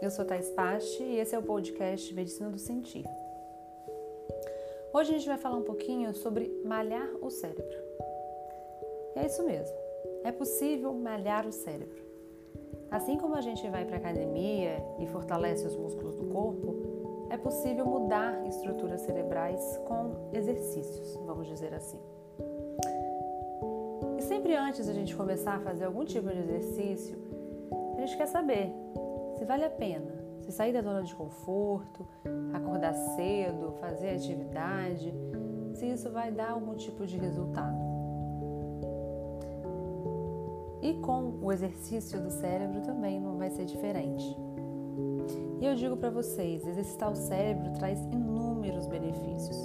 Eu sou Thais Pache e esse é o podcast Medicina do Sentir. Hoje a gente vai falar um pouquinho sobre malhar o cérebro. É isso mesmo, é possível malhar o cérebro. Assim como a gente vai para academia e fortalece os músculos do corpo, é possível mudar estruturas cerebrais com exercícios, vamos dizer assim. E sempre antes a gente começar a fazer algum tipo de exercício, a gente quer saber se vale a pena, se sair da zona de conforto, acordar cedo, fazer atividade, se isso vai dar algum tipo de resultado. E com o exercício do cérebro também não vai ser diferente. E eu digo para vocês, exercitar o cérebro traz inúmeros benefícios.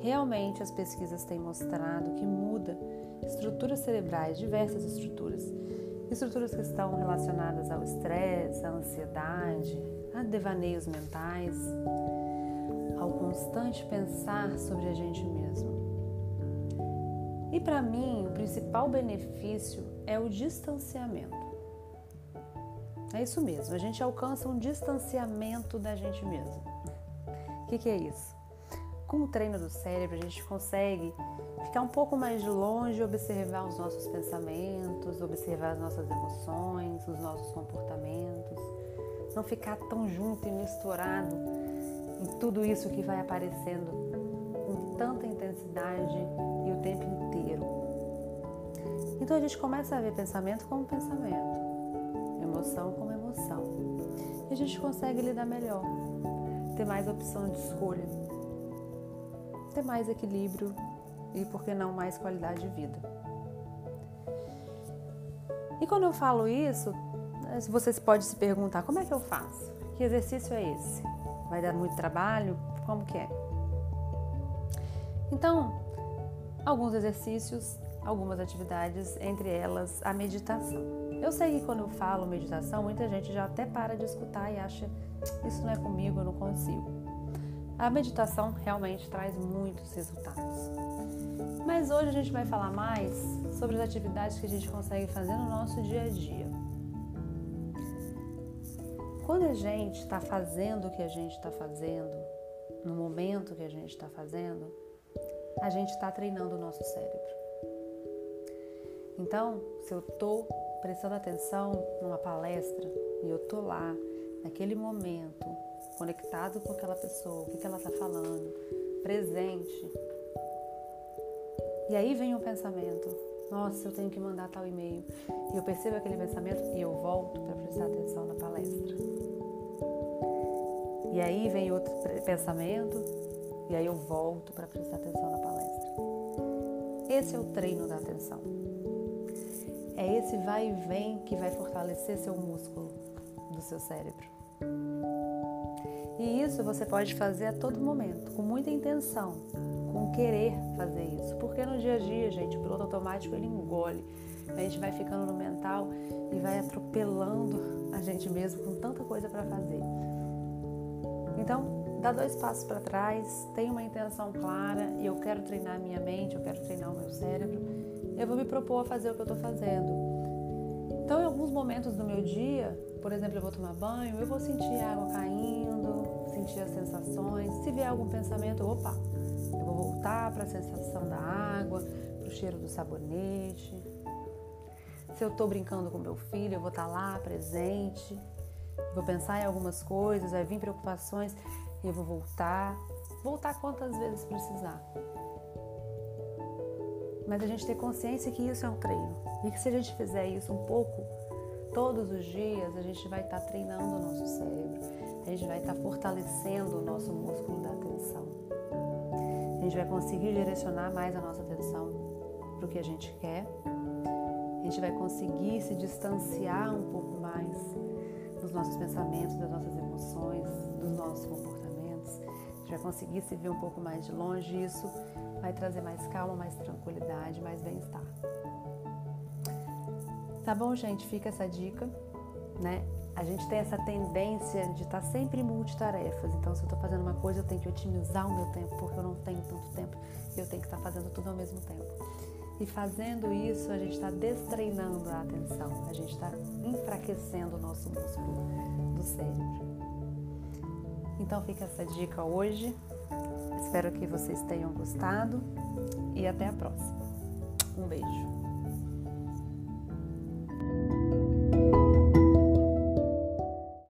Realmente as pesquisas têm mostrado que muda estruturas cerebrais, diversas estruturas, estruturas que estão relacionadas ao estresse, à ansiedade, a devaneios mentais, ao constante pensar sobre a gente mesmo. E para mim, o principal benefício é o distanciamento. É isso mesmo, a gente alcança um distanciamento da gente mesmo. O que, que é isso? Com o treino do cérebro, a gente consegue ficar um pouco mais de longe, observar os nossos pensamentos, observar as nossas emoções, os nossos comportamentos, não ficar tão junto e misturado em tudo isso que vai aparecendo com tanta intensidade e o tempo inteiro. Então a gente começa a ver pensamento como pensamento, emoção como emoção, e a gente consegue lidar melhor, ter mais opção de escolha, ter mais equilíbrio e, por que não, mais qualidade de vida. E quando eu falo isso, né, você pode se perguntar: como é que eu faço? Que exercício é esse? Vai dar muito trabalho? Como que é? Então, alguns exercícios, algumas atividades, entre elas a meditação. Eu sei que quando eu falo meditação, muita gente já até para de escutar e acha isso não é comigo, eu não consigo. A meditação realmente traz muitos resultados. Mas hoje a gente vai falar mais sobre as atividades que a gente consegue fazer no nosso dia a dia. Quando a gente está fazendo o que a gente está fazendo, no momento que a gente está fazendo, a gente está treinando o nosso cérebro. Então, se eu estou prestando atenção numa palestra e eu estou lá, naquele momento, conectado com aquela pessoa, o que, que ela está falando, presente. E aí vem um pensamento: nossa, eu tenho que mandar tal e-mail. E eu percebo aquele pensamento e eu volto para prestar atenção na palestra. E aí vem outro pensamento e aí eu volto para prestar atenção na palestra. Esse é o treino da atenção. É esse vai e vem que vai fortalecer seu músculo do seu cérebro. E isso você pode fazer a todo momento, com muita intenção, com querer fazer isso. Porque no dia a dia, gente, o piloto automático ele engole. A gente vai ficando no mental e vai atropelando a gente mesmo com tanta coisa para fazer. Então, dá dois passos para trás, tem uma intenção clara e eu quero treinar a minha mente, eu quero treinar o meu cérebro. Eu vou me propor a fazer o que eu estou fazendo. Então, em alguns momentos do meu dia, por exemplo, eu vou tomar banho, eu vou sentir a água caindo, sentir as sensações. Se vier algum pensamento, opa, eu vou voltar para a sensação da água, para o cheiro do sabonete. Se eu estou brincando com meu filho, eu vou estar tá lá presente, vou pensar em algumas coisas, vai vir preocupações e eu vou voltar. Voltar quantas vezes precisar. Mas a gente ter consciência que isso é um treino. E que se a gente fizer isso um pouco todos os dias, a gente vai estar tá treinando o nosso cérebro gente vai estar fortalecendo o nosso músculo da atenção. A gente vai conseguir direcionar mais a nossa atenção para o que a gente quer. A gente vai conseguir se distanciar um pouco mais dos nossos pensamentos, das nossas emoções, dos nossos comportamentos. A gente vai conseguir se ver um pouco mais de longe isso vai trazer mais calma, mais tranquilidade, mais bem-estar. Tá bom, gente? Fica essa dica, né? a gente tem essa tendência de estar sempre multitarefas. Então, se eu estou fazendo uma coisa, eu tenho que otimizar o meu tempo, porque eu não tenho tanto tempo e eu tenho que estar fazendo tudo ao mesmo tempo. E fazendo isso, a gente está destreinando a atenção, a gente está enfraquecendo o nosso músculo do cérebro. Então, fica essa dica hoje. Espero que vocês tenham gostado e até a próxima. Um beijo.